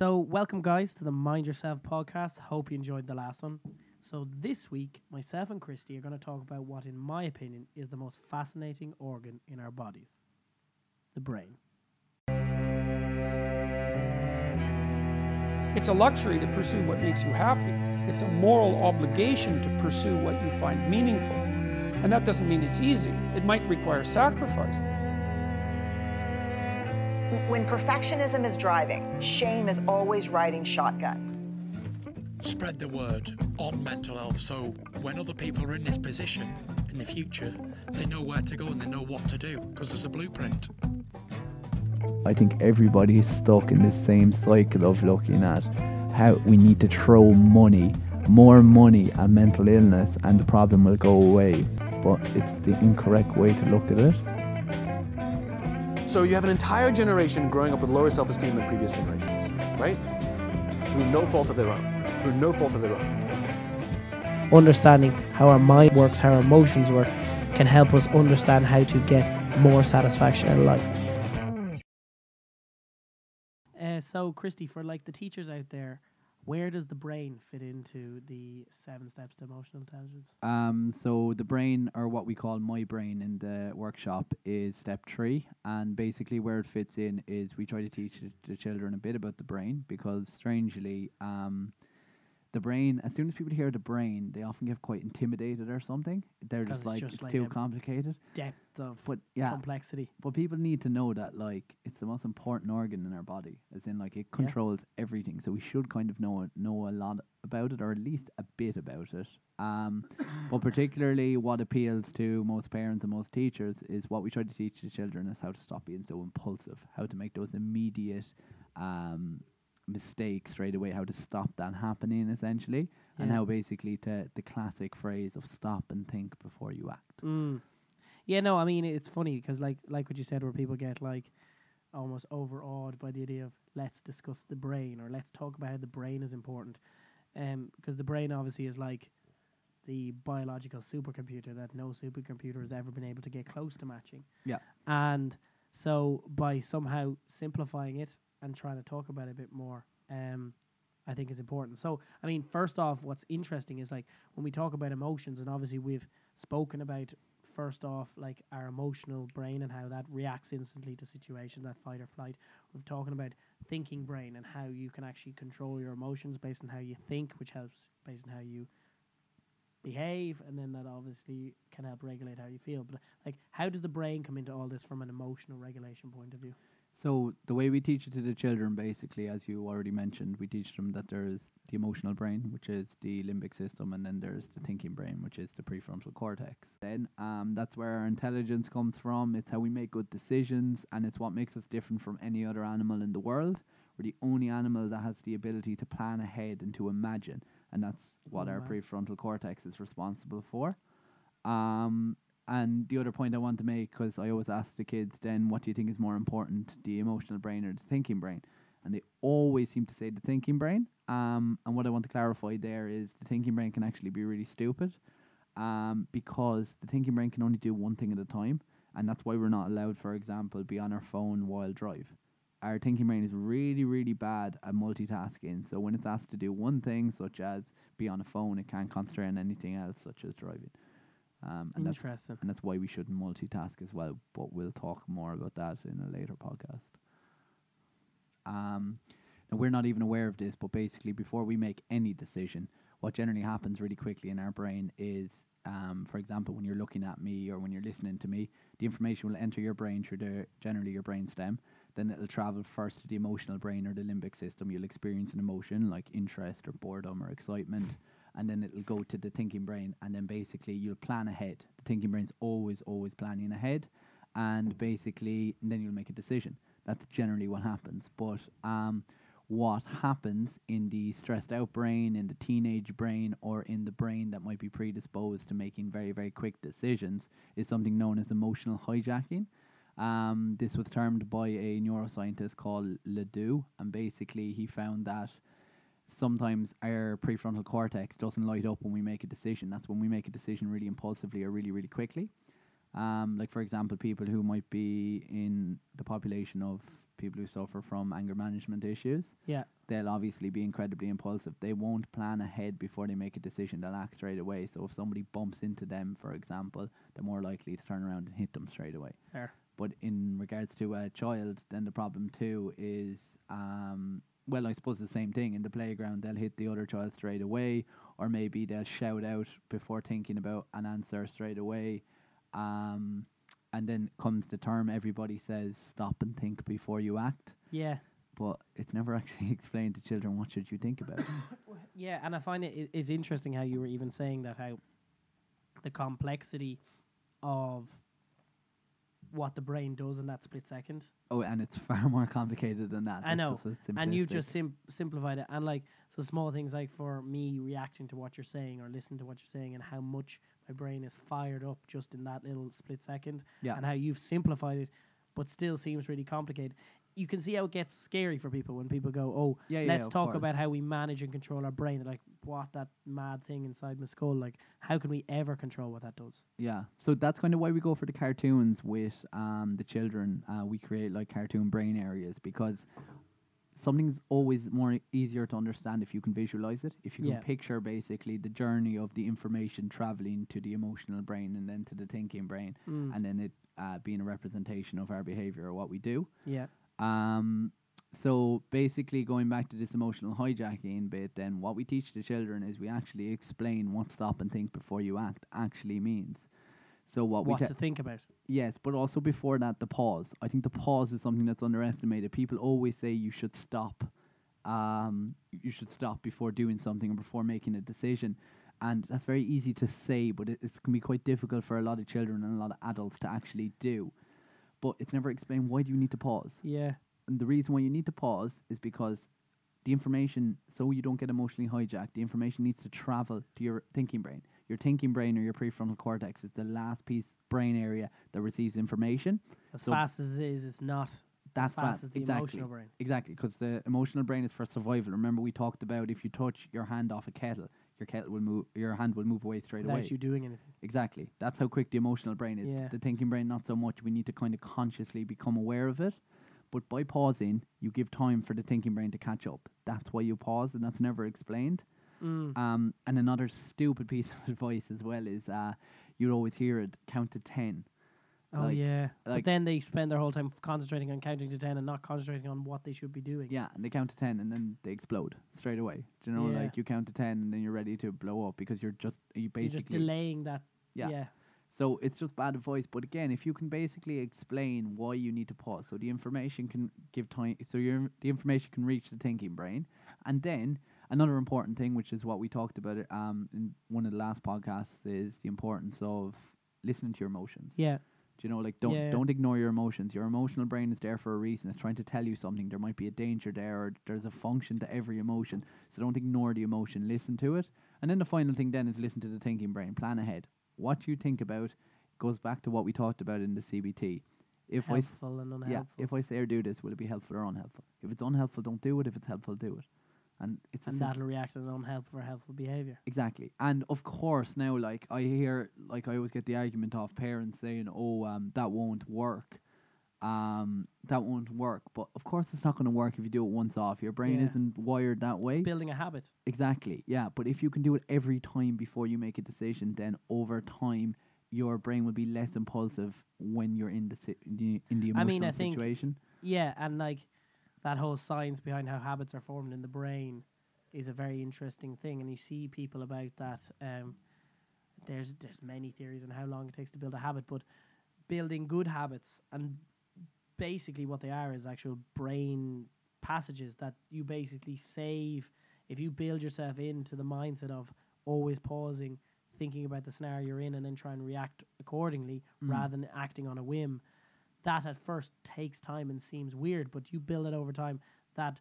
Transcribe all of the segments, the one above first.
So, welcome, guys, to the Mind Yourself podcast. Hope you enjoyed the last one. So, this week, myself and Christy are going to talk about what, in my opinion, is the most fascinating organ in our bodies the brain. It's a luxury to pursue what makes you happy. It's a moral obligation to pursue what you find meaningful. And that doesn't mean it's easy, it might require sacrifice. When perfectionism is driving, shame is always riding shotgun. Spread the word on mental health so when other people are in this position in the future, they know where to go and they know what to do because there's a blueprint. I think everybody is stuck in this same cycle of looking at how we need to throw money, more money at mental illness, and the problem will go away. But it's the incorrect way to look at it. So you have an entire generation growing up with lower self-esteem than previous generations, right? Through no fault of their own. Through no fault of their own. Understanding how our mind works, how our emotions work, can help us understand how to get more satisfaction in life. Uh, so, Christy, for like the teachers out there, where does the brain fit into the seven steps to emotional intelligence? Um, so the brain, or what we call my brain in the workshop, is step three, and basically where it fits in is we try to teach the- children a bit about the brain because strangely, um, the brain. As soon as people hear the brain, they often get quite intimidated or something. They're just like just it's like too complicated. Depth of But yeah, complexity. But people need to know that like it's the most important organ in our body, as in like it Yeah. controls everything. So we should kind of know it, know a lot about it, or at least a bit about it. Um, but particularly what appeals to most parents and most teachers is what we try to teach the children is how to stop being so impulsive, how to make those immediate um, mistakes straight away, how to stop that happening essentially, and how basically to the classic phrase of stop and think before you act. Mm. Yeah, no, I mean it's funny because like like what you said, where people get like almost overawed by the idea of let's discuss the brain or let's talk about how the brain is important, um, because the brain obviously is like the biological supercomputer that no supercomputer has ever been able to get close to matching. Yeah. And so by somehow simplifying it and trying to talk about it a bit more, um, I think is important. So, I mean, first off, what's interesting is like when we talk about emotions, and obviously we've spoken about first off like our emotional brain and how that reacts instantly to situations, that fight or flight. We're talking about thinking brain and how you can actually control your emotions based on how you think, which helps based on how you behave, and then that obviously can help regulate how you feel. But like, how does the brain come into all this from an emotional regulation point of view? So the way we teach it to the children, basically, as you already mentioned, we teach them that there is the emotional brain, which is the limbic system, and then there's the thinking brain, which is the prefrontal cortex. Then um, that's where our intelligence comes from. It's how we make good decisions, and it's what makes us different from any other animal in the world. We're the only animal that has the ability to plan ahead and to imagine, and that's what Oh, our wow. prefrontal cortex is responsible for. Um, and the other point I want to make, because I always ask the kids, then what do you think is more important, the emotional brain or the thinking brain? And they always seem to say the thinking brain. Um, and what I want to clarify there is the thinking brain can actually be really stupid, um, because the thinking brain can only do one thing at a time, and that's why we're not allowed, for example, be on our phone while drive. Our thinking brain is really, really bad at multitasking. So when it's asked to do one thing, such as be on a phone, it can't concentrate on anything else, such as driving. Um, and that's Interesting. and that's why we shouldn't multitask as well. But we'll talk more about that in a later podcast. Um, now we're not even aware of this, but basically, before we make any decision, what generally happens really quickly in our brain is, um, for example, when you're looking at me or when you're listening to me, the information will enter your brain through the generally your brain stem. Then it'll travel first to the emotional brain or the limbic system. You'll experience an emotion like interest or boredom or excitement and then it'll go to the thinking brain and then basically you'll plan ahead. The thinking brain's always always planning ahead and basically then you'll make a decision. That's generally what happens. But um, what happens in the stressed out brain in the teenage brain or in the brain that might be predisposed to making very very quick decisions is something known as emotional hijacking. Um, this was termed by a neuroscientist called Ledoux, and basically he found that sometimes our prefrontal cortex doesn't light up when we make a decision. That's when we make a decision really impulsively or really, really quickly. Um, like for example, people who might be in the population of people who suffer from anger management issues. Yeah. They'll obviously be incredibly impulsive. They won't plan ahead before they make a decision. They'll act straight away. So if somebody bumps into them, for example, they're more likely to turn around and hit them straight away. Fair. But in regards to a child, then the problem too is, um, well, I suppose the same thing in the playground. They'll hit the other child straight away, or maybe they'll shout out before thinking about an answer straight away. Um, and then comes the term everybody says stop and think before you act, Yeah. but it's never actually explained to children what should you think about. Yeah, and I find it it's interesting how you were even saying that how the complexity of what the brain does in that split second. oh, and it's far more complicated than that. I know, and you've just sim- simplified it. And like so, small things like for me reacting to what you're saying or listening to what you're saying, and how much my brain is fired up just in that little split second, Yeah. and how you've simplified it, but still seems really complicated. You can see how it gets scary for people when people go, "Oh, Yeah, yeah, let's of talk course. about how we manage and control our brain." Like, what that mad thing inside my skull? Like, how can we ever control what that does? Yeah, so that's kind of why we go for the cartoons with um, the children. Uh, we create like cartoon brain areas because something's always more easier to understand if you can visualize it. If you Yeah. can picture basically the journey of the information traveling to the emotional brain and then to the thinking brain, Mm. and then it uh, being a representation of our behavior or what we do. Yeah, Um, so basically, going back to this emotional hijacking bit, then what we teach the children is we actually explain what stop and think before you act actually means. So what, what we to think about? yes, but also before that, the pause. I think the pause is something that's underestimated. People always say you should stop. Um, you should stop before doing something or before making a decision. And that's very easy to say, but it, it can be quite difficult for a lot of children and a lot of adults to actually do. But it's never explained why do you need to pause Yeah, and the reason why you need to pause is because the information, so you don't get emotionally hijacked, the information needs to travel to your thinking brain. Your thinking brain or your prefrontal cortex is the last piece brain area that receives information. as So fast as it is, it's not That as fast fa- as the exactly. emotional brain. Exactly, because the emotional brain is for survival. Remember, we talked about if you touch your hand off a kettle, your kettle will move, your hand will move away straight Without away. you doing anything. Exactly. That's how quick the emotional brain is. Yeah. The thinking brain, not so much. We need to kind of consciously become aware of it. But by pausing, you give time for the thinking brain to catch up. That's why you pause, and that's never explained. Mm. Um, and another stupid piece of advice as well is uh, you'd always hear it count to 10. Oh like- yeah, but then they spend their whole time concentrating on counting to ten and not concentrating on what they should be doing. Yeah, and they count to 10 and then they explode straight away. Do you know, Yeah. like you count to 10 and then you're ready to blow up because you're just, you You're basically. just delaying that. Yeah. yeah. So it's just bad advice. But again, if you can basically explain why you need to pause, so the information can give time, so your the information can reach the thinking brain, and then another important thing, which is what we talked about um in one of the last podcasts, is the importance of listening to your emotions. Yeah. Do you know, like don't Yeah. don't ignore your emotions. Your emotional brain is there for a reason. It's trying to tell you something. There might be a danger there, or there's a function to every emotion. So don't ignore the emotion. Listen to it. And then the final thing then is listen to the thinking brain. Plan ahead. What you think about goes back to what we talked about in the CBT. If I s- helpful yeah, if I say or do this, will it be helpful or unhelpful? If it's unhelpful, don't do it. If it's helpful, do it. And it's a and that'll react as unhelpful for helpful behavior. Exactly. And of course now like I hear like I always get the argument of parents saying, Oh, um, that won't work. Um, that won't work. But of course it's not gonna work if you do it once off. Your brain Yeah. isn't wired that way. Building a habit. Exactly. Yeah. But if you can do it every time before you make a decision, then over time your brain will be less impulsive when you're in the si- in the, in the emotional I mean, I think- situation. Yeah, and like that whole science behind how habits are formed in the brain is a very interesting thing, and you see people about that. Um, there's there's many theories on how long it takes to build a habit, but building good habits and basically what they are is actual brain passages that you basically save if you build yourself into the mindset of always pausing thinking about the scenario you're in and then try and react accordingly rather than acting on a whim that at first takes time and seems weird, but you build it over time. That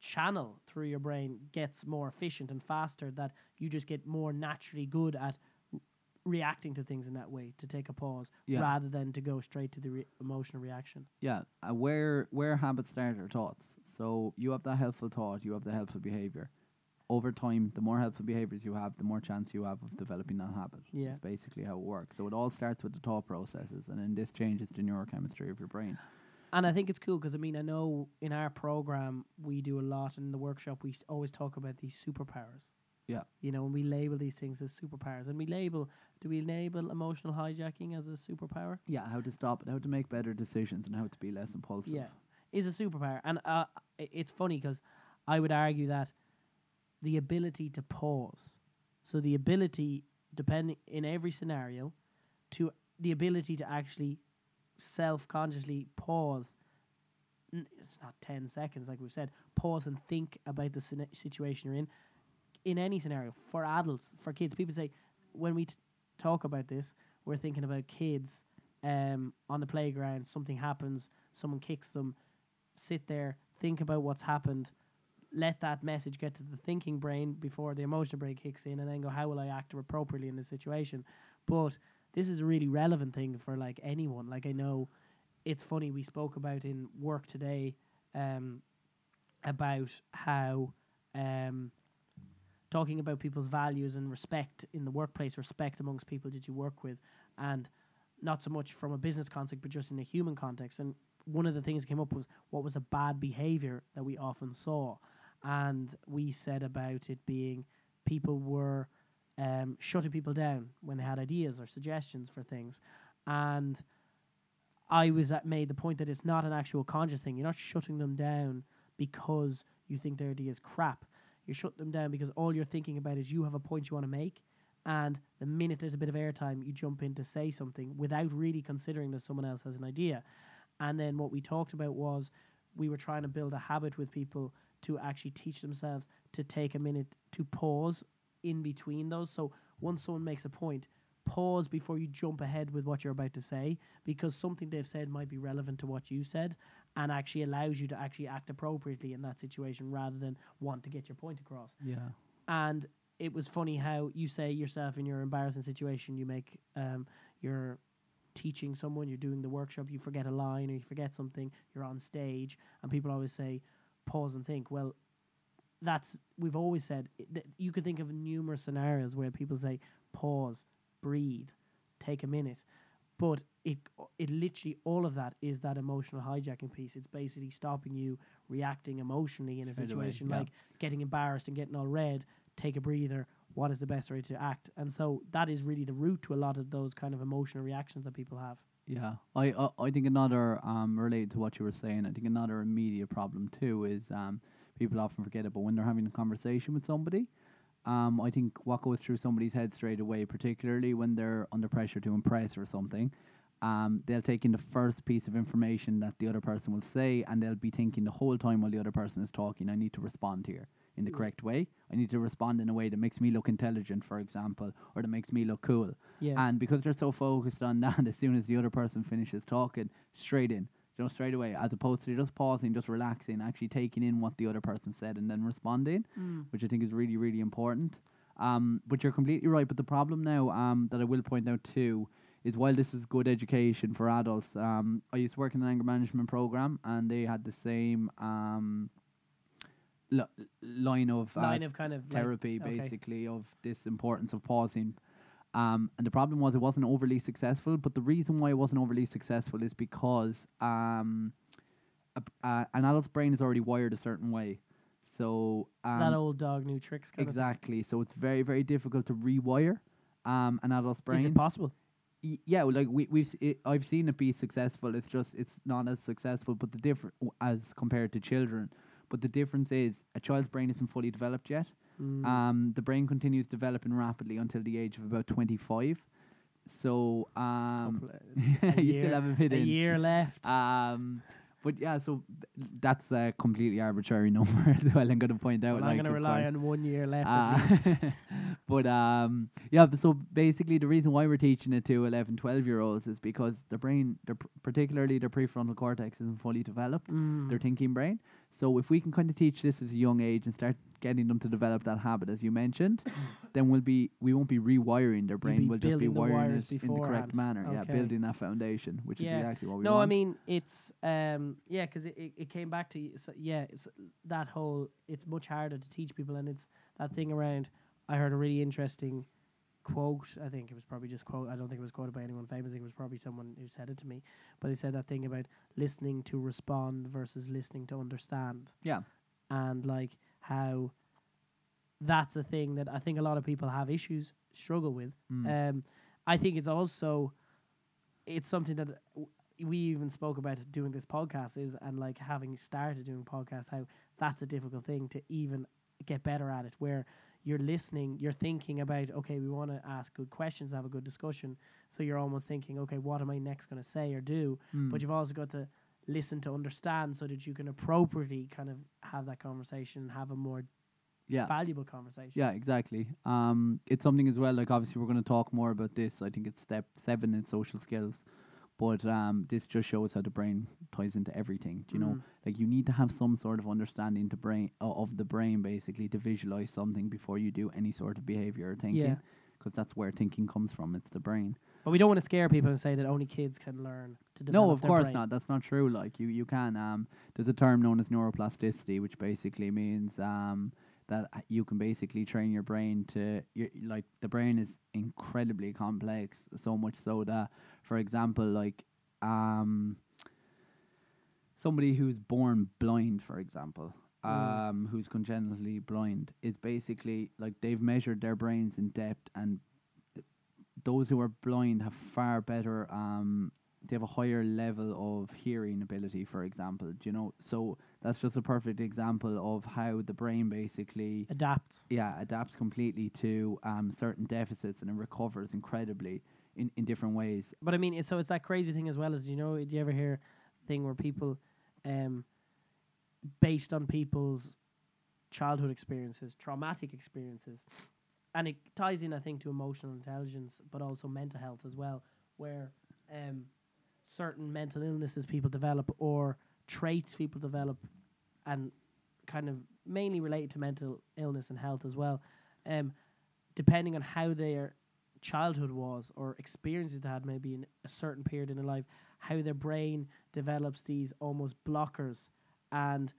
channel through your brain gets more efficient and faster. That you just get more naturally good at r- reacting to things in that way. To take a pause Yeah. rather than to go straight to the re- emotional reaction. Yeah, uh, where where habits start are thoughts. So you have that helpful thought, you have the helpful behavior. Over time, the more helpful behaviors you have, the more chance you have of developing that habit. Yeah. That's basically how it works. So it all starts with the thought processes, and then this changes the neurochemistry of your brain. And I think it's cool because I mean I know in our program we do a lot in the workshop. We always talk about these superpowers. Yeah. You know, and we label these things as superpowers, and we label. Do we label emotional hijacking as a superpower? Yeah, how to stop it, how to make better decisions, and how to be less impulsive. Yeah, is a superpower, and uh, it's funny because I would argue that the ability to pause, so the ability, depending in every scenario, to the ability to actually self-consciously pause. It's not ten seconds, like we've said. Pause and think about the situation you're in. In any scenario, for adults, for kids, people say when we t- talk about this, we're thinking about kids um, on the playground. Something happens, someone kicks them. Sit there, think about what's happened. Let that message get to the thinking brain before the emotional brain kicks in, and then go, how will I act appropriately in this situation? But this is a really relevant thing for like anyone. Like I know, it's funny we spoke about in work today um, about how um, talking about people's values and respect in the workplace, respect amongst people that you work with, and not so much from a business context, but just in a human context. And one of the things that came up was what was a bad behavior that we often saw, and we said about it being people were um, shutting people down when they had ideas or suggestions for things, and I was at, made the point that it's not an actual conscious thing. You're not shutting them down because you think their idea is crap. You're shutting them down because all you're thinking about is you have a point you want to make, and the minute there's a bit of airtime, you jump in to say something without really considering that someone else has an idea. And then what we talked about was we were trying to build a habit with people to actually teach themselves to take a minute to pause in between those. So once someone makes a point, pause before you jump ahead with what you're about to say because something they've said might be relevant to what you said and actually allows you to actually act appropriately in that situation rather than want to get your point across. Yeah. And it was funny how you say yourself in your embarrassing situation, you make um, you're teaching someone, you're doing the workshop, you forget a line or you forget something, you're on stage, and people always say, pause and think. Well, that's we've always said that you could think of numerous scenarios where people say pause, breathe, take a minute, but it it literally all of that is that emotional hijacking piece. It's basically stopping you reacting emotionally in a Straight away, situation yeah. like getting embarrassed and getting all red. Take a breather. What is the best way to act? And so that is really the root to a lot of those kind of emotional reactions that people have. Yeah, I I, I think another um related to what you were saying. I think another immediate problem too is um people often forget it, but when they're having a conversation with somebody, um I think what goes through somebody's head straight away, particularly when they're under pressure to impress or something, um they'll take in the first piece of information that the other person will say, and they'll be thinking the whole time while the other person is talking, I need to respond here in the correct way. I need to respond in a way that makes me look intelligent, for example, or that makes me look cool. Yeah. And because they're so focused on that, as soon as the other person finishes talking, straight in, you know, straight away, as opposed to just pausing, just relaxing, actually taking in what the other person said and then responding, which I think is really, really important. Um, but you're completely right. But the problem now um, that I will point out too is while this is good education for adults, um, I used to work in an anger management program and they had the same um, li- line of uh, Line of kind of like- therapy, okay. basically, of this importance of pausing. Um, and the problem was it wasn't overly successful. But the reason why it wasn't overly successful is because um, a, p- uh, an adult's brain is already wired a certain way. So um, that old dog new tricks kind exactly. So it's very very difficult to rewire um, an adult's brain. Is it possible? Y- yeah, well, like we we've it, I've seen it be successful. It's just it's not as successful, but the different as compared to children. But the difference is a child's brain isn't fully developed yet. Mm. Um, the brain continues developing rapidly until the age of about twenty five. So um, Couple of- a you year- still have a bit a in. year left. Um, but yeah, so th- that's a completely arbitrary number as well. I'm going to point out. well, I'm like, going to rely on one year left. Uh, at least. but um, yeah, but so basically the reason why we're teaching it to 11, 12 year olds is because their brain, their pr- particularly their prefrontal cortex, isn't fully developed. Mm. Their thinking brain. So if we can kind of teach this at a young age and start getting them to develop that habit, as you mentioned, then we'll be we won't be rewiring their brain. we'll just be wiring it in the correct manner. Yeah, building that foundation, which Yeah. is exactly what we want. no, want. I mean it's um yeah, 'cause it, it, it came back to so, yeah, it's that whole it's much harder to teach people, and it's that thing around. I heard a really interesting quote. I think it was probably just quote. I don't think it was quoted by anyone famous. I think it was probably someone who said it to me. But he said that thing about listening to respond versus listening to understand, Yeah. and like how that's a thing that I think a lot of people have issues struggle with. Mm. Um, I think it's also it's something that w- we even spoke about doing this podcast is and like having started doing podcasts how that's a difficult thing to even get better at it where you're listening you're thinking about okay we want to ask good questions have a good discussion so you're almost thinking okay what am i next going to say or do Mm. but you've also got to listen to understand so that you can appropriately kind of have that conversation and have a more yeah. valuable conversation Yeah, exactly. Um, it's something as well. Like obviously, we're going to talk more about this. I think it's step seven in social skills, but um, this just shows how the brain ties into everything. Do you know? Mm. Like you need to have some sort of understanding to brain uh, of the brain, basically, to visualize something before you do any sort of behavior or thinking. Yeah. Because that's where thinking comes from. It's the brain. but we don't want to scare people and say that only kids can learn to develop No, of course brain. not. That's not true. Like you, you can. Um, there's a term known as neuroplasticity, which basically means um that you can basically train your brain to your, like the brain is incredibly complex. So much so that, for example, like um somebody who's born blind, for example. Mm. Um, who's congenitally blind is basically like they've measured their brains in depth, and those who are blind have far better um they have a higher level of hearing ability for example do you know so that's just a perfect example of how the brain basically adapts. yeah adapts completely to um certain deficits and it recovers incredibly in, in different ways But I mean, so it's that crazy thing as well as you know. Do you ever hear thing where people, um, based on people's childhood experiences, traumatic experiences, and it ties in, I think, to emotional intelligence, but also mental health as well, where um, certain mental illnesses people develop or traits people develop, and kind of mainly related to mental illness and health as well, um, depending on how their childhood was or experiences they had maybe in a certain period in their life, how their brain develops these almost blockers, and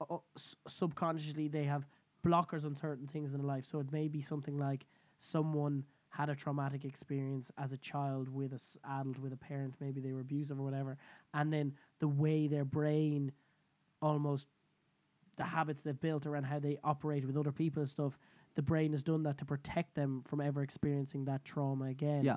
uh, s- subconsciously they have blockers on certain things in their life. So it may be something like someone had a traumatic experience as a child with a s- adult with a parent, maybe they were abusive or whatever, and then the way their brain almost the habits they've built around how they operate with other people and stuff, the brain has done that to protect them from ever experiencing that trauma again. yeah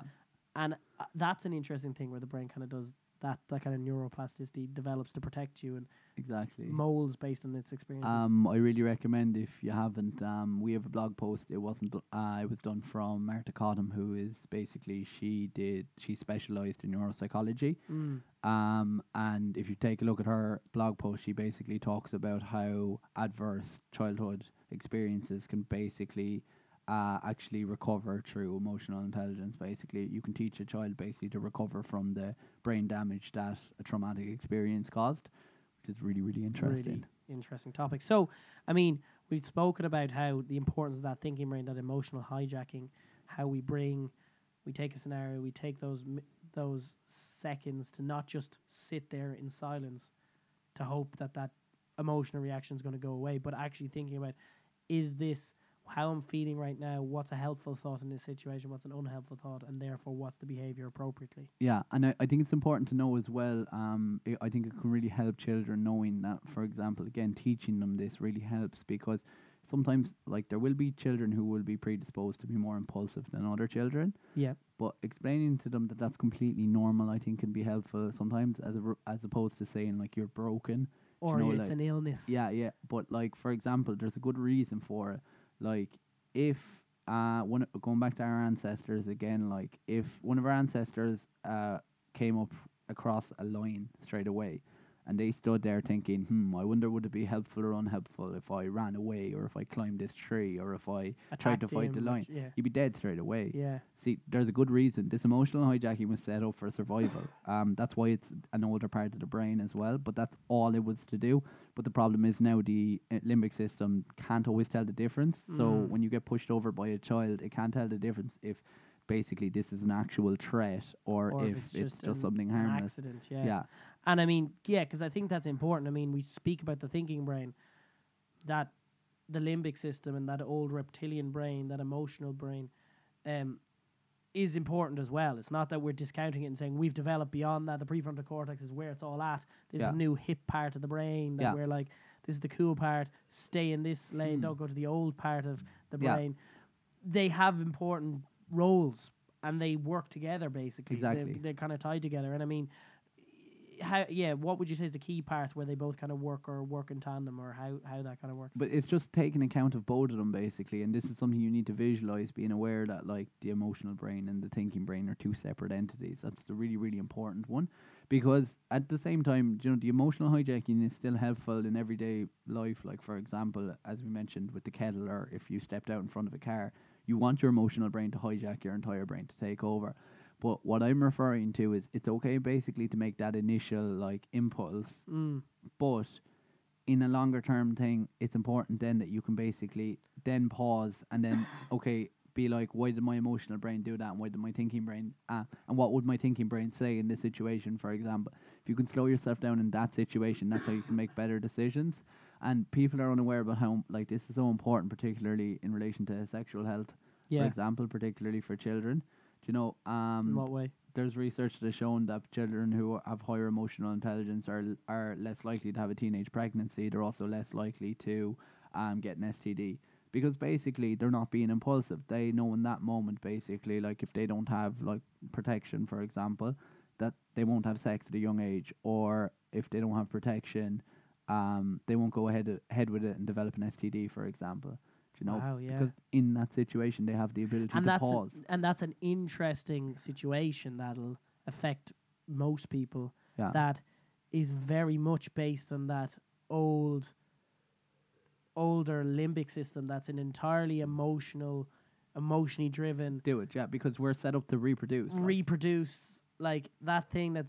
And uh, that's an interesting thing where the brain kind of does that, that kind of neuroplasticity develops to protect you and exactly molds based on its experiences. Um, I really recommend if you haven't. Um, we have a blog post. It wasn't. Uh, it was done from Marta Cottam, who is basically she did. She specialized in neuropsychology. Mm. Um, and if you take a look at her blog post, she basically talks about how adverse childhood experiences can basically uh, actually recover through emotional intelligence. Basically, you can teach a child basically to recover from the brain damage that a traumatic experience caused, which is really really interesting. Really interesting topic. So, I mean, we've spoken about how the importance of that thinking brain, that emotional hijacking, how we bring, we take a scenario, we take those those seconds to not just sit there in silence, to hope that that emotional reaction is going to go away, but actually thinking about, is this how I'm feeling right now? What's a helpful thought in this situation? What's an unhelpful thought? And therefore, what's the behavior appropriately? Yeah, and I, I think it's important to know as well. Um, I I think it can really help children knowing that, for example, again, teaching them this really helps because sometimes, like, there will be children who will be predisposed to be more impulsive than other children. Yeah. But explaining to them that that's completely normal, I think, can be helpful sometimes, as a, r- as opposed to saying like you're broken. Do you Or know, it's like- an illness. Yeah, yeah. But like for example, there's a good reason for it. Like if uh one going back to our ancestors again, like if one of our ancestors uh came up across a line straight away and they stood there thinking, hmm, I wonder would it be helpful or unhelpful if I ran away or if I climbed this tree or if I tried to Attacked fight the lion. Yeah. You'd be dead straight away. Yeah. See, there's a good reason. This emotional hijacking was set up for survival. Um, that's why it's an older part of the brain as well. But that's all it was to do. But the problem is now the uh, limbic system can't always tell the difference. So Mm. when you get pushed over by a child, it can't tell the difference if basically this is an actual threat or, Or if, it's, just, an- something harmless. accident. Yeah. Yeah. And I mean, yeah, because I think that's important. I mean, we speak about the thinking brain, that the limbic system and that old reptilian brain, that emotional brain, um, is important as well. It's not that we're discounting it and saying we've developed beyond that. The prefrontal cortex is where it's all at. This Yeah. new hip part of the brain that Yeah. we're like, this is the cool part. Stay in this lane. Hmm. Don't go to the old part of the brain. Yeah. They have important roles and they work together basically. They- Exactly. They're, kind of tied together. And I mean, how yeah, what would you say is the key part where they both kind of work or work in tandem or how, how that kind of works? But it's just taking account of both of them basically, and this is something you need to visualize, being aware that like the emotional brain and the thinking brain are two separate entities. That's the really really important one, because at the same time, you know, the emotional hijacking is still helpful in everyday life. Like for example, as we mentioned with the kettle, or if you stepped out in front of a car, you want your emotional brain to hijack your entire brain to take over. But what I'm referring to is it's okay basically to make that initial like impulse Mm. but in a longer term thing, it's important then that you can basically then pause and then okay, be like, why did my emotional brain do that? And why did my thinking brain? Uh, and what would my thinking brain say in this situation, for example? If you can slow yourself down in that situation, that's how you can make better decisions. And people are unaware about how like this is so important, particularly in relation to sexual health, for Yeah. example, particularly for children. Do you know? Um, In what way? there's research that has shown that children who have higher emotional intelligence are are less likely to have a teenage pregnancy. They're also less likely to um, get an STD because basically they're not being impulsive. They know in that moment, basically, like if they don't have like protection, for example, that they won't have sex at a young age, or if they don't have protection, um, they won't go ahead ahead with it and develop an STD, for example. You know? Wow, yeah. Because in that situation, they have the ability and to that's pause. a, and that's an interesting situation that'll affect most people. yeah. That is very much based on that old, older limbic system. That's an entirely emotional, emotionally driven, do it, yeah, because we're set up to reproduce. like- reproduce like that thing that's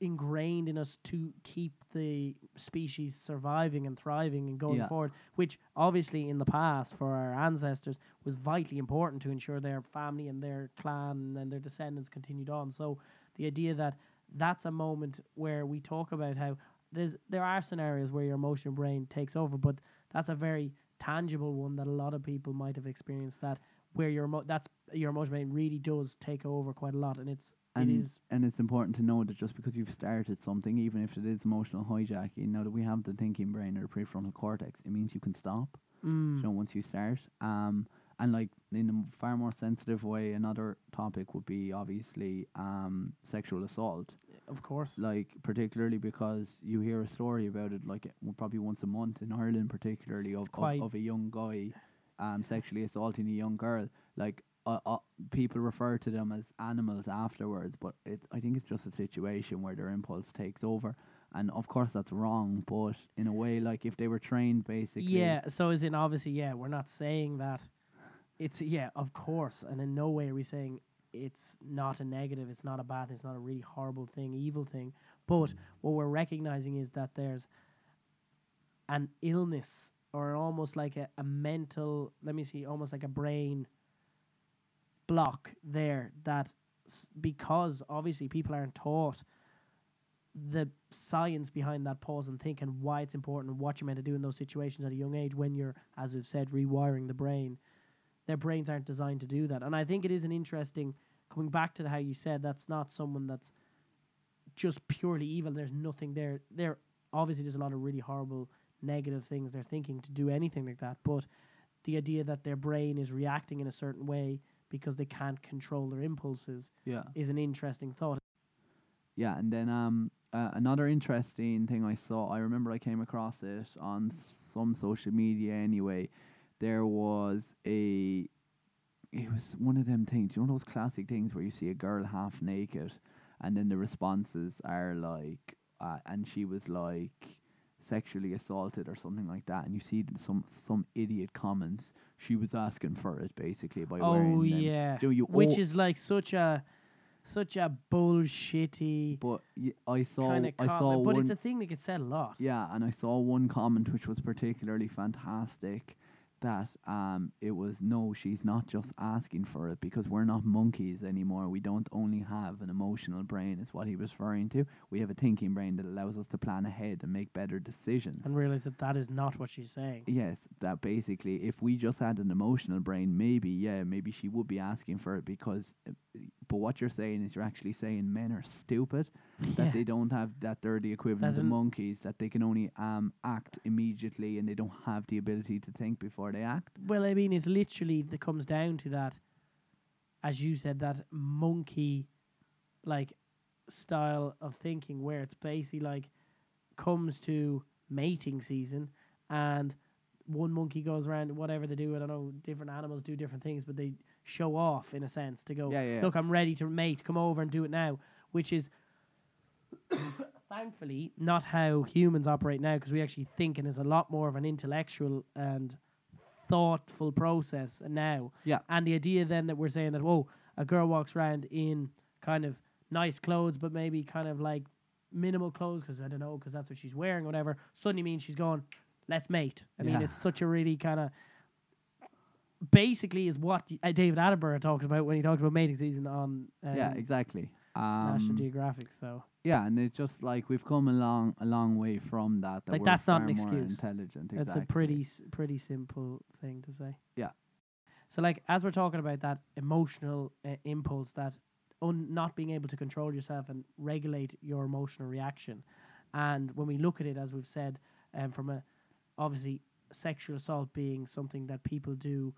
ingrained in us to keep the species surviving and thriving and going Yeah. forward which obviously in the past for our ancestors was vitally important to ensure their family and their clan and their descendants continued on so the idea that that's a moment where we talk about how there's there are scenarios where your emotional brain takes over but that's a very tangible one that a lot of people might have experienced that where your emo- that's your emotional brain really does take over quite a lot and it's and, it is and it's important to know that just because you've started something, even if it is emotional hijacking, now that we have the thinking brain or the prefrontal cortex, it means you can stop. mm, You know, once you start. Um, and like in a far more sensitive way, another topic would be obviously um sexual assault. of course Like particularly because you hear a story about it, like probably once a month in Ireland, particularly of, of of a young guy, um, sexually assaulting a young girl. Like uh, uh, people refer to them as animals afterwards, but it I think it's just a situation where their impulse takes over. And of course that's wrong, but in a way, like if they were trained basically, yeah so is it obviously yeah we're not saying that it's yeah of course and in no way are we saying it's not a negative it's not a bad thing it's not a really horrible thing evil thing but what we're recognizing is that there's an illness or almost like a, a mental let me see almost like a brain block there that because obviously people aren't taught the science behind that pause and think and why it's important and what you're meant to do in those situations at a young age when you're, as we've said, rewiring the brain. Their brains aren't designed to do that. And I think it is an interesting, coming back to how you said, that's not someone that's just purely evil. There's nothing there. There obviously there's a lot of really horrible negative things they're thinking to do anything like that. But the idea that their brain is reacting in a certain way because they can't control their impulses yeah. is an interesting thought. Yeah, and then um uh, another interesting thing I saw, I remember I came across it on s- some social media anyway. There was a it was one of them things, you know those classic things where you see a girl half naked and then the responses are like uh, and she was like sexually assaulted or something like that and you see some some idiot comments she was asking for it basically by oh, wearing Oh them. yeah, Do you which al- is like such a such a bullshitty but y- I saw kind of I saw comment. But one it's a thing that gets said a lot. Yeah, and I saw one comment which was particularly fantastic. That um, it was no, she's not just asking for it because we're not monkeys anymore. We don't only have an emotional brain, is what he was referring to. We have a thinking brain that allows us to plan ahead and make better decisions. And realize that that is not what she's saying. Yes, that basically, if we just had an emotional brain, maybe, yeah, maybe she would be asking for it because. Uh, but what you're saying is you're actually saying men are stupid, that Yeah. they don't have that they're the equivalent of monkeys, that they can only um act immediately and they don't have the ability to think before they act. Well, I mean, it's literally that comes down to that, as you said, that monkey, like, style of thinking where it's basically like comes to mating season and one monkey goes around whatever they do. I don't know. Different animals do different things, but they show off in a sense to go. Yeah, yeah. Look, I'm ready to mate. Come over and do it now. Which is thankfully not how humans operate now because we actually think and it's a lot more of an intellectual and thoughtful process now. Yeah. And the idea then that we're saying that whoa, a girl walks around in kind of nice clothes, but maybe kind of like minimal clothes because I don't know because that's what she's wearing, or whatever. Suddenly means she's going, let's mate. I mean, it's such a really kind of basically is what y- uh, David Attenborough talks about when he talks about mating season on um, yeah, exactly. National Um, Geographic. So yeah, and it's just like we've come a long, a long way from that. that Like, that's not an excuse. Intelligent. That's exactly. a pretty s- pretty simple thing to say. Yeah. So like as we're talking about that emotional uh, impulse, that un- not being able to control yourself and regulate your emotional reaction, and when we look at it, as we've said, um, from a obviously sexual assault being something that people do,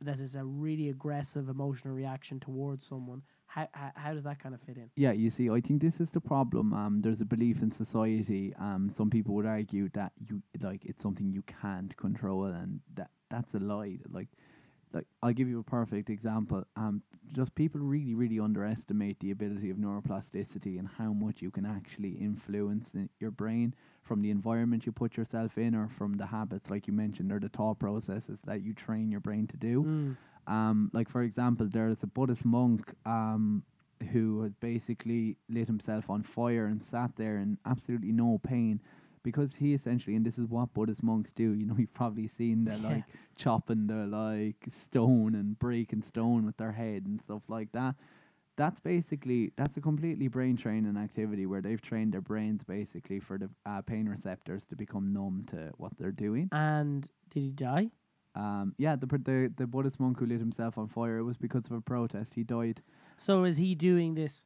that is a really aggressive emotional reaction towards someone. How how, how does that kind of fit in? Yeah, you see, I think this is the problem. Um, there's a belief in society. Um, some people would argue that you like it's something you can't control, and that that's a lie. Like, like I'll give you a perfect example. Um, just people really, really underestimate the ability of neuroplasticity and how much you can actually influence in your brain from the environment you put yourself in, or from the habits, like you mentioned, or the thought processes that you train your brain to do. Mm. Um, like for example, there's a Buddhist monk um, who has basically lit himself on fire and sat there in absolutely no pain because he essentially, and this is what Buddhist monks do. You know, you've probably seen the Yeah. like chopping the like stone and breaking stone with their head and stuff like that. That's basically that's a completely brain training activity where they've trained their brains basically for the uh, pain receptors to become numb to what they're doing. And did he die? Um, yeah, the, the the Buddhist monk who lit himself on fire it was because of a protest. He died. So is he doing this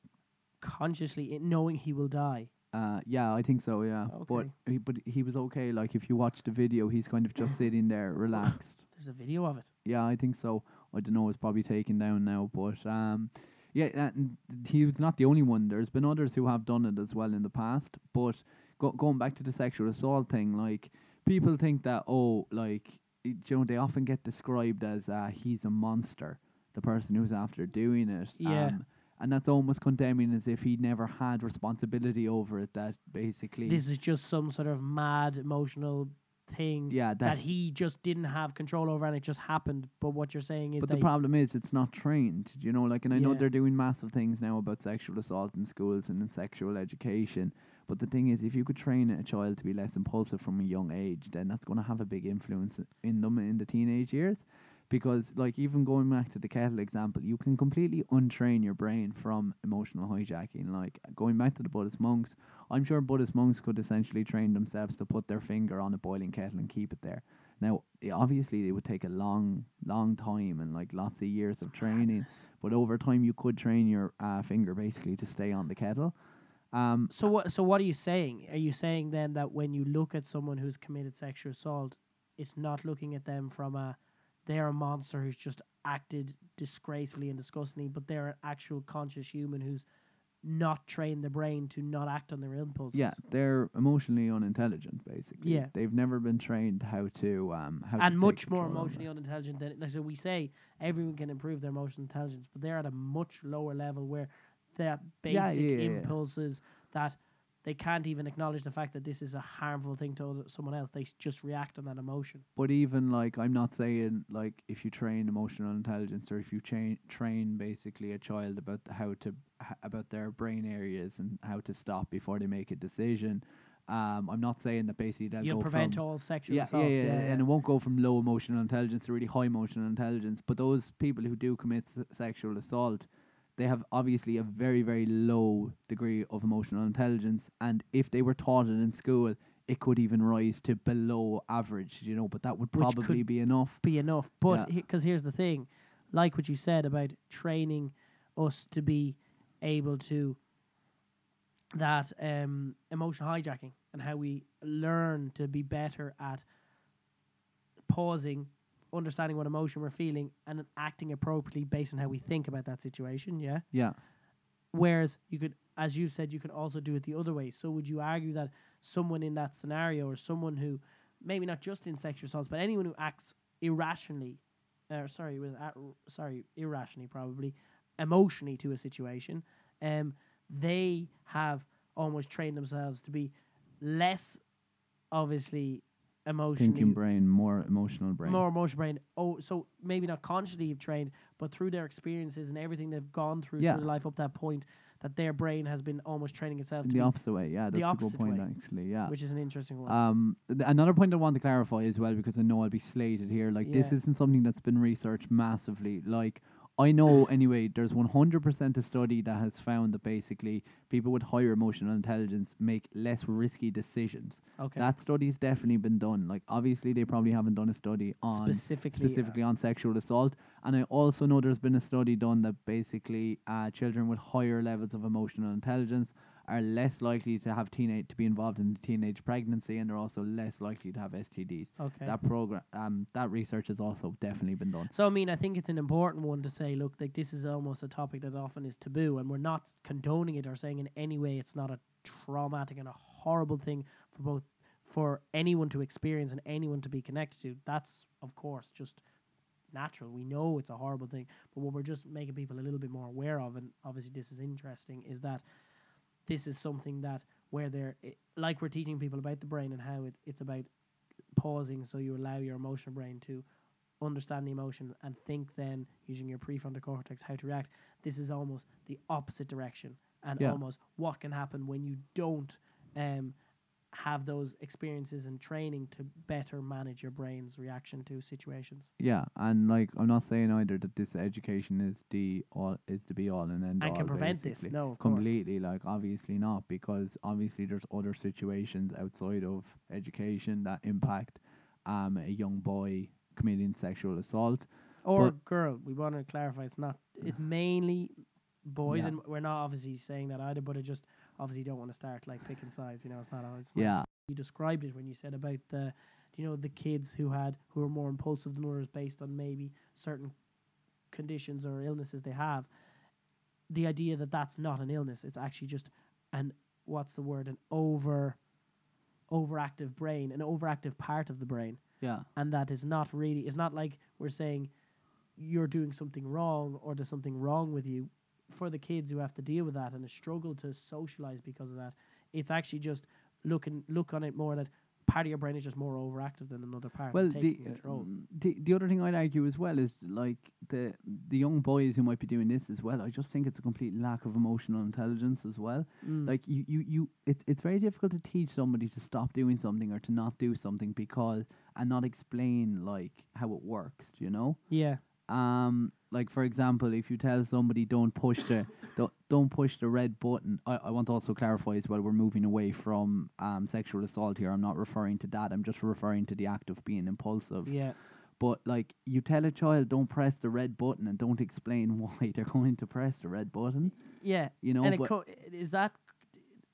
consciously, i- knowing he will die? Uh, yeah, I think so. Yeah, but he, but he was okay. Like if you watch the video, he's kind of just sitting there, relaxed. There's a video of it. Yeah, I think so. I don't know. It's probably taken down now, but um, yeah, and he was not the only one. There's been others who have done it as well in the past. But go, going back to the sexual assault thing, like people think that oh, like you know, they often get described as uh, he's a monster, the person who's after doing it. Yeah. Um, and that's almost condemning as if he never had responsibility over it. That basically, This is just some sort of mad emotional thing yeah, that, that he just didn't have control over and it just happened. But what you're saying is But the problem is, it's not trained. You know, like, and I know they're doing massive things now about sexual assault in schools and in sexual education. But the thing is, if you could train a child to be less impulsive from a young age, then that's going to have a big influence in them in the teenage years. Because, like, even going back to the kettle example, you can completely untrain your brain from emotional hijacking. Like, going back to the Buddhist monks, I'm sure Buddhist monks could essentially train themselves to put their finger on a boiling kettle and keep it there. Now, obviously, it would take a long, long time and like lots of years of training. But over time, you could train your uh, finger basically to stay on the kettle. Um, So what? So what are you saying? Are you saying then that when you look at someone who's committed sexual assault, it's not looking at them from a they're a monster who's just acted disgracefully and disgustingly, but they're an actual conscious human who's not trained the brain to not act on their impulses. yeah, they're emotionally unintelligent, basically. Yeah. they've never been trained how to um how and take much more emotionally unintelligent than like so we say everyone can improve their emotional intelligence, but they're at a much lower level where that basic Yeah, yeah, yeah, yeah. impulses that they can't even acknowledge the fact that this is a harmful thing to someone else. They just react on that emotion. But even like I'm not saying like if you train emotional intelligence or if you train train basically a child about the- how to h- about their brain areas and how to stop before they make a decision, Um, I'm not saying that basically they'll You'll prevent all sexual yeah, assaults. yeah, yeah, and it won't go from low emotional intelligence to really high emotional intelligence. But those people who do commit s- sexual assault, they have obviously a very, very low degree of emotional intelligence, and if they were taught it in school, it could even rise to below average. You know, but that would Which could probably be enough. be enough. But Yeah. because here's the thing, like what you said about training us to be able to that um, emotional hijacking and how we learn to be better at pausing, understanding what emotion we're feeling, and acting appropriately based on how we think about that situation. Yeah. Yeah, Whereas you could, as you said, you could also do it the other way. So would you argue that someone in that scenario, or someone who, maybe not just in sexual assaults, but anyone who acts irrationally, or sorry, with at, sorry, irrationally probably, emotionally to a situation, um, they have almost trained themselves to be less, obviously, emotionally thinking brain, more emotional brain. more emotional brain. Oh, so maybe not consciously you've trained, but through their experiences and everything they've gone through Yeah. through life up that point, that their brain has been almost training itself to the opposite way. Yeah, the that's a good opposite point way, actually. Yeah. which is an interesting one. Um, th- another point I want to clarify as well, because I know I'll be slated here. Like this isn't something that's been researched massively. Like I know anyway, there's 100% a study that has found that basically people with higher emotional intelligence make less risky decisions. okay, That study's definitely been done. Like obviously they probably haven't done a study on specifically, uh, on sexual assault. And I also know there's been a study done that basically uh, children with higher levels of emotional intelligence are less likely to have teenage to be involved in teenage pregnancy, and they're also less likely to have STDs. okay. That program, um, that research has also definitely been done. So I mean, I think it's an important one to say. Look, like this is almost a topic that often is taboo, and we're not condoning it or saying in any way it's not a traumatic and a horrible thing for both for anyone to experience and anyone to be connected to. That's of course just natural. We know it's a horrible thing, but what we're just making people a little bit more aware of, and obviously this is interesting, is that this is something that where they're i like we're teaching people about the brain and how it, it's about pausing so you allow your emotional brain to understand the emotion and think then using your prefrontal cortex how to react this is almost the opposite direction and Yeah. almost what can happen when you don't um, have those experiences and training to better manage your brain's reaction to situations Yeah, and like I'm not saying either that this education is the all is to be all and end and all. can prevent this no of course completely like obviously not because obviously there's other situations outside of education that impact um a young boy committing sexual assault or girl we want to clarify it's not it's mainly boys Yeah. and we're not obviously saying that either but it just obviously you don't want to start like picking sides you know it's not always yeah. you described it when you said about the you know the kids who had who are more impulsive than others based on maybe certain conditions or illnesses they have the idea that that's not an illness it's actually just an what's the word an over overactive brain an overactive part of the brain. Yeah. And that is not really it's not like we're saying you're doing something wrong or there's something wrong with you for the kids who have to deal with that and struggle to socialize because of that it's actually just looking look on it more that part of your brain is just more overactive than another part well the, um, the the other thing I'd argue as well is like the the young boys who might be doing this as well I just think it's a complete lack of emotional intelligence as well. Mm. like you, you, you it's it's very difficult to teach somebody to stop doing something or to not do something because and not explain like how it works do you know? Yeah. Um like for example if you tell somebody don't push the don't, don't push the red button I, I want to also clarify as well we're moving away from um sexual assault here. I'm not referring to that. I'm just referring to the act of being impulsive. Yeah. But like you tell a child don't press the red button and don't explain why they're going to press the red button. Yeah. You know and it co- is that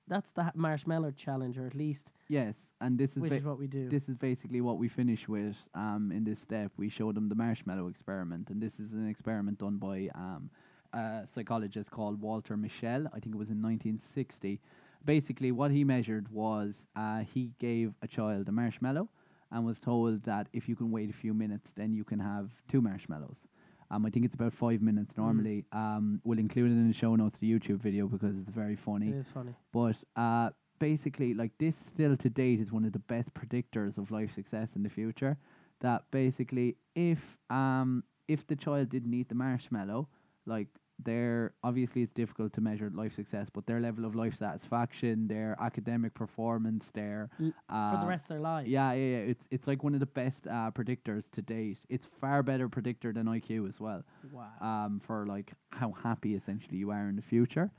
that's the marshmallow challenge or at least yes and this is which ba- is what we do this is basically what we finish with um, in this step. We show them the marshmallow experiment, and this is an experiment done by um, a psychologist called Walter Mischel. I think it was in 1960. Basically, what he measured was uh, he gave a child a marshmallow and was told that if you can wait a few minutes, then you can have two marshmallows. Um, I think it's about five minutes normally. Um, we'll include it in the show notes, the YouTube video, because it's very funny. it is funny But uh, basically, like this still to date is one of the best predictors of life success in the future. That basically, if um if the child didn't eat the marshmallow, like their obviously it's difficult to measure life success, but their level of life satisfaction, their academic performance, their uh, for the rest of their lives. yeah, yeah, yeah. It's it's like one of the best uh, predictors to date. It's far better predictor than IQ as well. Wow. Um, for like how happy essentially you are in the future.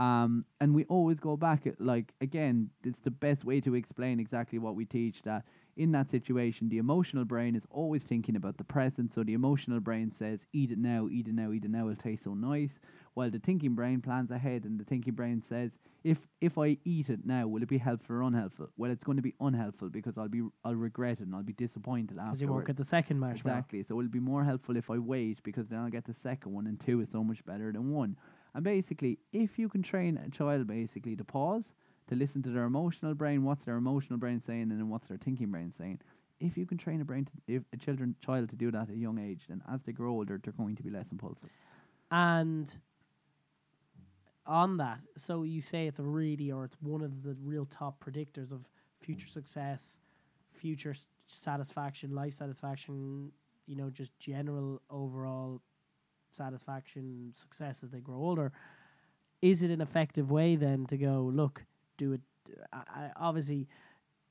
Um, and we always go back at like again, it's the best way to explain exactly what we teach that in that situation, the emotional brain is always thinking about the present. So the emotional brain says, eat it now, eat it now, eat it now, it'll taste so nice. While the thinking brain plans ahead and the thinking brain says, if if I eat it now, will it be helpful or unhelpful? Well, it's going to be unhelpful because I'll be I'll regret it and I'll be disappointed Because afterwards. you won't get the second marshmallow. Exactly. So it'll be more helpful if I wait because then I'll get the second one, and two is so much better than one. And basically, if you can train a child basically to pause, to listen to their emotional brain, what's their emotional brain saying, and then what's their thinking brain saying. If you can train a brain, to, if a children child to do that at a young age, then as they grow older, they're going to be less impulsive. And on that, so you say it's a really, or it's one of the real top predictors of future success, future s- satisfaction, life satisfaction, you know, just general overall satisfaction, success as they grow older. Is it an effective way then to go, look, do it? I, I, obviously,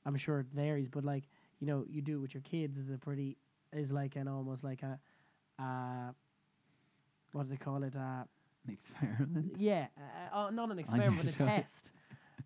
I'm sure it varies, but like, you know, you do it with your kids is a pretty, is like an almost like a, uh, what do they call it? Uh, An experiment. yeah, uh, uh, not an experiment, but a test.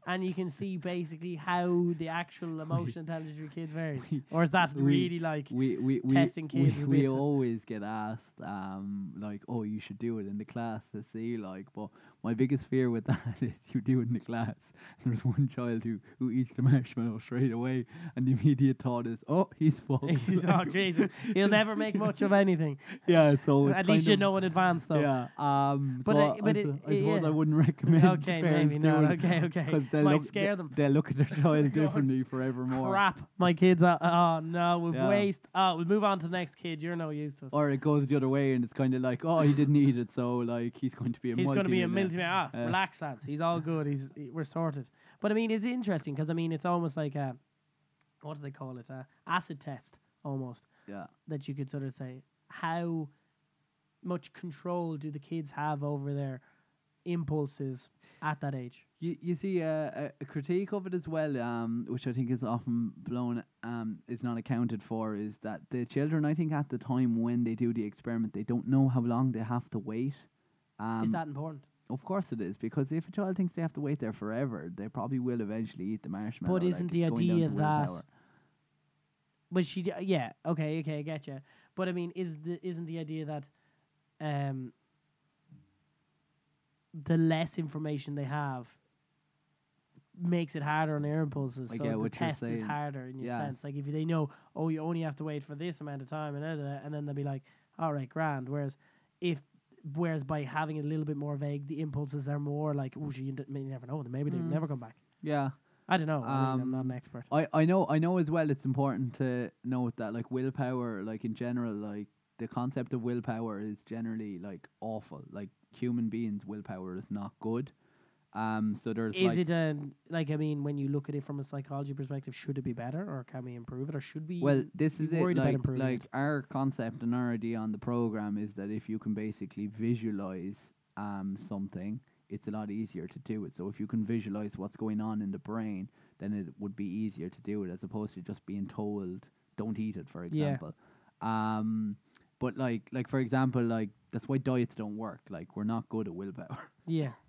And you can see basically how the actual emotional intelligence of your kids varies. Or is that we- really like we we we, testing kids a we always get asked um like oh you should do it in the class to see like but my biggest fear with that is you do it in the class and there's one child who who eats the marshmallow straight away and the immediate thought is oh he's fucked He's, oh Jesus, he'll never make much of anything. yeah so it's At least you know in advance, though. yeah um But, so uh, but I, it- I suppose yeah. I wouldn't recommend Okay, maybe not. Okay, okay. 'cause they'll Might look, scare they- them. they'll look at their child differently forevermore Crap, my kids are. Oh no, we've Yeah. waste. Oh, we'll move on to the next kid. You're no use to us. or it goes the other way and it's kind of like oh he didn't eat it so like he's going to be a He's going to be a multi. Ah, Uh, relax, lads. He's all good. He's he- we're sorted. But I mean, it's interesting because I mean, it's almost like a what do they call it? A acid test almost yeah that you could sort of say how much control do the kids have over their impulses at that age? You, you see uh, a, a critique of it as well, um, which I think is often blown, um, is not accounted for, is that the children, I think, at the time when they do the experiment, they don't know how long they have to wait. Um, Is that important? Of course it is, because if a child thinks they have to wait there forever, they probably will eventually eat the marshmallow. But isn't the going down idea that- But she, d- yeah, okay, okay, I get you. But I mean, is the isn't the idea that, um, the less information they have makes it harder on their impulses. I so get the what you're test is harder in your Yeah. sense. Like if they know, oh, you only have to wait for this amount of time, and da, da, da, and then they'll be like, all right, grand. Whereas if Whereas by having it a little bit more vague, the impulses are more like, oh, you, d- you never know. Maybe they Mm. never come back. Yeah. I don't know. I mean, I'm not an Um, expert. I, I know I know as well it's important to note that like willpower like in general like the concept of willpower is generally like awful like human beings willpower is not good um so there's Is like it a like? I mean, when you look at it from a psychology perspective, should it be better, or can we improve it, or should we? well this is it like like our concept and our idea on the program is that if you can basically visualize um something it's a lot easier to do it so if you can visualize what's going on in the brain then it would be easier to do it as opposed to just being told don't eat it for example. Yeah. example um but like like for example like that's why diets don't work like we're not good at willpower Yeah.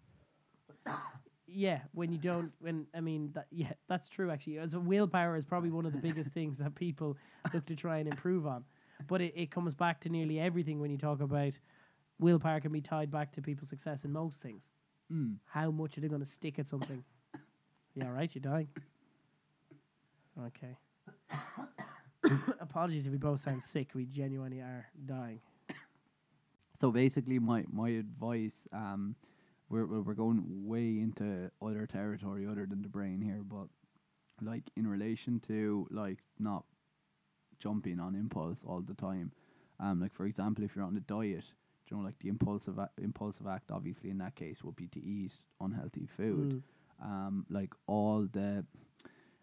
Yeah, when you don't, when I mean, that, yeah, that's true. Actually, as a willpower is probably one of the biggest things that people look to try and improve on. But it, it comes back to nearly everything when you talk about willpower can be tied back to people's success in most things. mm. How much are they going to stick at something? Yeah, right. You're dying. Okay. Apologies if we both sound sick. We genuinely are dying. So basically, my my advice, um, we're we're going way into other territory other than the brain here, but like in relation to like not jumping on impulse all the time, um, like for example, if you're on a diet, you know, like the impulsive a- impulsive act, obviously in that case would be to eat unhealthy food. Mm. Um, like all the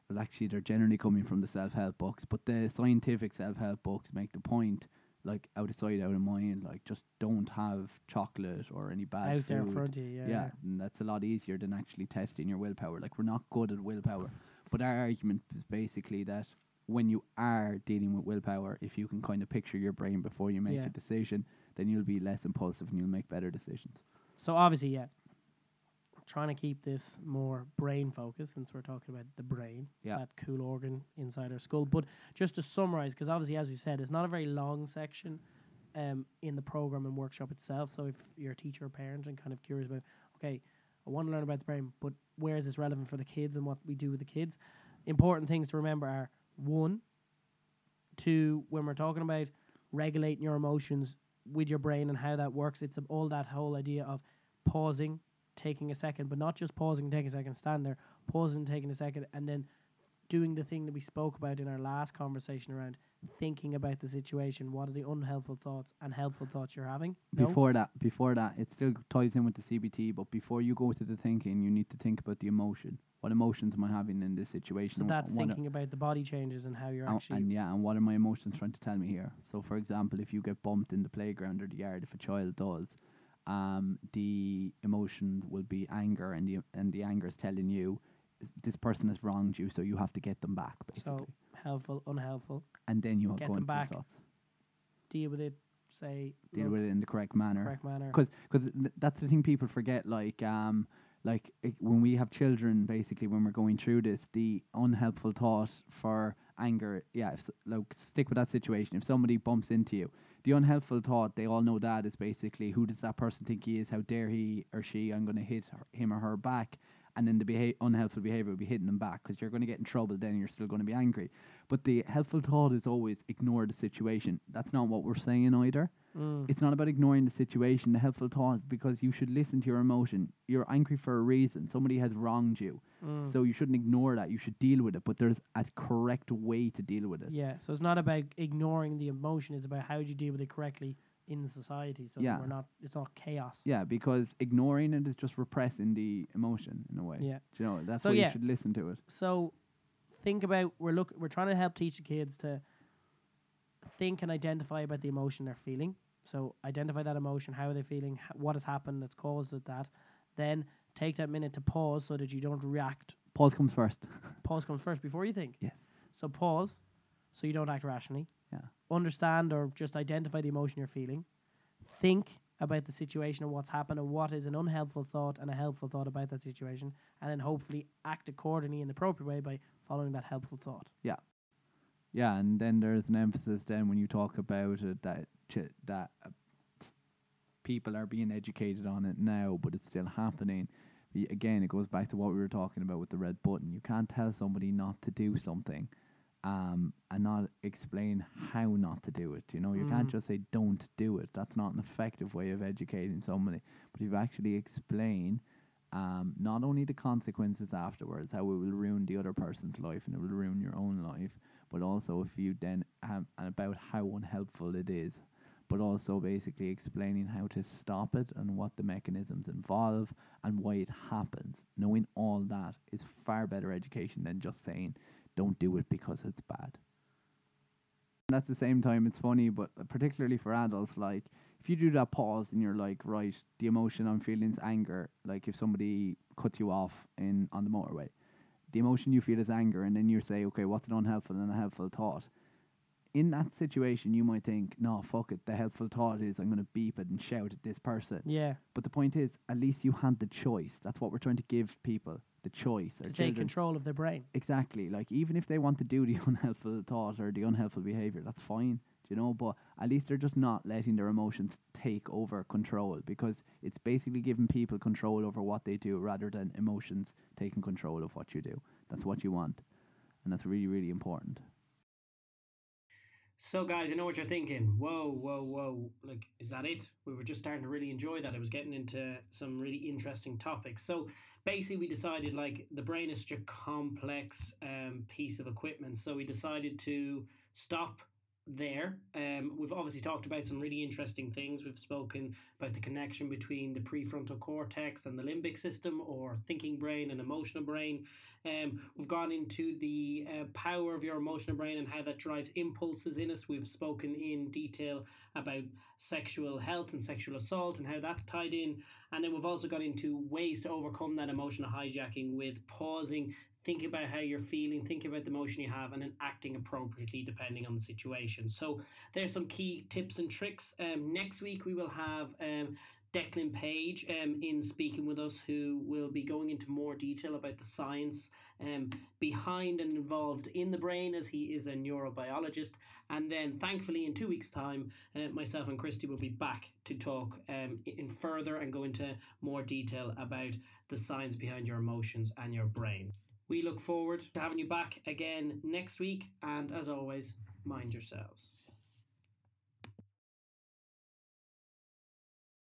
well, actually they're generally coming from the self help books, but the scientific self help books make the point like out of sight, out of mind. Like just don't have chocolate or any bad Out there in food. front of you, yeah. yeah, and that's a lot easier than actually testing your willpower. Like we're not good at willpower, but our argument is basically that when you are dealing with willpower, if you can kind of picture your brain before you make Yeah. a decision, then you'll be less impulsive and you'll make better decisions. So obviously, yeah, trying to keep this more brain focused since we're talking about the brain, Yeah. that cool organ inside our skull. But just to summarize, because obviously, as we said, it's not a very long section um, in the program and workshop itself. So if you're a teacher or parent and kind of curious about, okay, I want to learn about the brain, but where is this relevant for the kids and what we do with the kids? Important things to remember are one, two, when we're talking about regulating your emotions with your brain and how that works, it's all that whole idea of pausing, taking a second, but not just pausing, and taking a second, stand there, pausing, taking a second, and then doing the thing that we spoke about in our last conversation around thinking about the situation. What are the unhelpful thoughts and helpful thoughts you're having? No? Before that, before that, it still ties in with the CBT. But before you go to the thinking, you need to think about the emotion. What emotions am I having in this situation? so that's what thinking about the body changes and how you're and, actually. and yeah, and what are my emotions trying to tell me here? So, for example, if you get bumped in the playground or the yard, if a child does, um, the emotion will be anger, and the and the anger is telling you this person has wronged you, so you have to get them back, basically. so helpful, unhelpful. and then you get going them back, Deal with it. Say deal with it in the correct manner. correct manner. because because that's the thing people forget like um like it, when we have children basically when we're going through this the unhelpful thought for anger yeah if, like stick with that situation if somebody bumps into you the unhelpful thought they all know that is basically who does that person think he is? How dare he or she i'm going to hit her, him or her back. And then the beha- unhelpful behavior will be hitting them back because you're going to get in trouble then you're still going to be angry but the helpful thought is always ignore the situation that's not what we're saying either Mm. it's not about ignoring the situation, the helpful thought, because you should listen to your emotion. You're angry for a reason. Somebody has wronged you. Mm. So you shouldn't ignore that. You should deal with it. But there's a correct way to deal with it. Yeah, so it's not about ignoring the emotion. It's about how do you deal with it correctly in society. So Yeah. we're not. It's not chaos. Yeah, because ignoring it is just repressing the emotion in a way. Yeah. Do you know, that's So why yeah. you should listen to it. So think about we're look we're trying to help teach the kids to think and identify about the emotion they're feeling. So identify that emotion, how are they feeling, h- what has happened that's caused it that. Then take that minute to pause so that you don't react. Pause comes first. Pause comes first before you think. Yes. So pause so you don't act rationally. Yeah. Understand or just identify the emotion you're feeling. Think about the situation and what's happened and what is an unhelpful thought and a helpful thought about that situation. And then hopefully act accordingly in the appropriate way by following that helpful thought. Yeah, Yeah, and then there's an emphasis then when you talk about it that ch- that uh, people are being educated on it now, but it's still happening. Y- Again, it goes back to what we were talking about with the red button. You can't tell somebody not to do something, um, and not explain how not to do it. You know, you can't Mm. just say don't do it. That's not an effective way of educating somebody. But if you actually explain. Um, not only the consequences afterwards, how it will ruin the other person's life and it will ruin your own life, but also if you then have and about how unhelpful it is, but also basically explaining how to stop it and what the mechanisms involve and why it happens. Knowing all that is far better education than just saying don't do it because it's bad. And at the same time, it's funny, but particularly for adults, like if you do that pause and you're like, right, the emotion I'm feeling is anger. Like if somebody cuts you off in on the motorway, the emotion you feel is anger, and then you say, okay, what's an unhelpful and a helpful thought? In that situation, you might think, no, fuck it. The helpful thought is I'm going to beep it and shout at this person. Yeah. But the point is, at least you had the choice. That's what we're trying to give people the choice. To take children. control of their brain. Exactly. Like even if they want to do the unhelpful thought or the unhelpful behavior, that's fine. You know, but at least they're just not letting their emotions take over control because it's basically giving people control over what they do rather than emotions taking control of what you do. That's what you want. And that's really, really important. So, guys, I know what you're thinking. Whoa, whoa, whoa. Like, is that it? We were just starting to really enjoy that. It was getting into some really interesting topics. So, basically, we decided like the brain is such a complex um, piece of equipment. So, we decided to stop there. Um, we've obviously talked about some really interesting things. We've spoken about the connection between the prefrontal cortex and the limbic system, or thinking brain and emotional brain. Um, we've gone into the uh, power of your emotional brain and how that drives impulses in us. We've spoken in detail about sexual health and sexual assault and how that's tied in. And then we've also got into ways to overcome that emotional hijacking with pausing think about how you're feeling, think about the emotion you have, and then acting appropriately depending on the situation. So there's some key tips and tricks. Um, next week we will have um, Declan Page um, in speaking with us, who will be going into more detail about the science um, behind and involved in the brain, as he is a neurobiologist. And then, thankfully, in two weeks' time, uh, myself and Christy will be back to talk um, in further and go into more detail about the science behind your emotions and your brain. We look forward to having you back again next week, and as always, mind yourselves.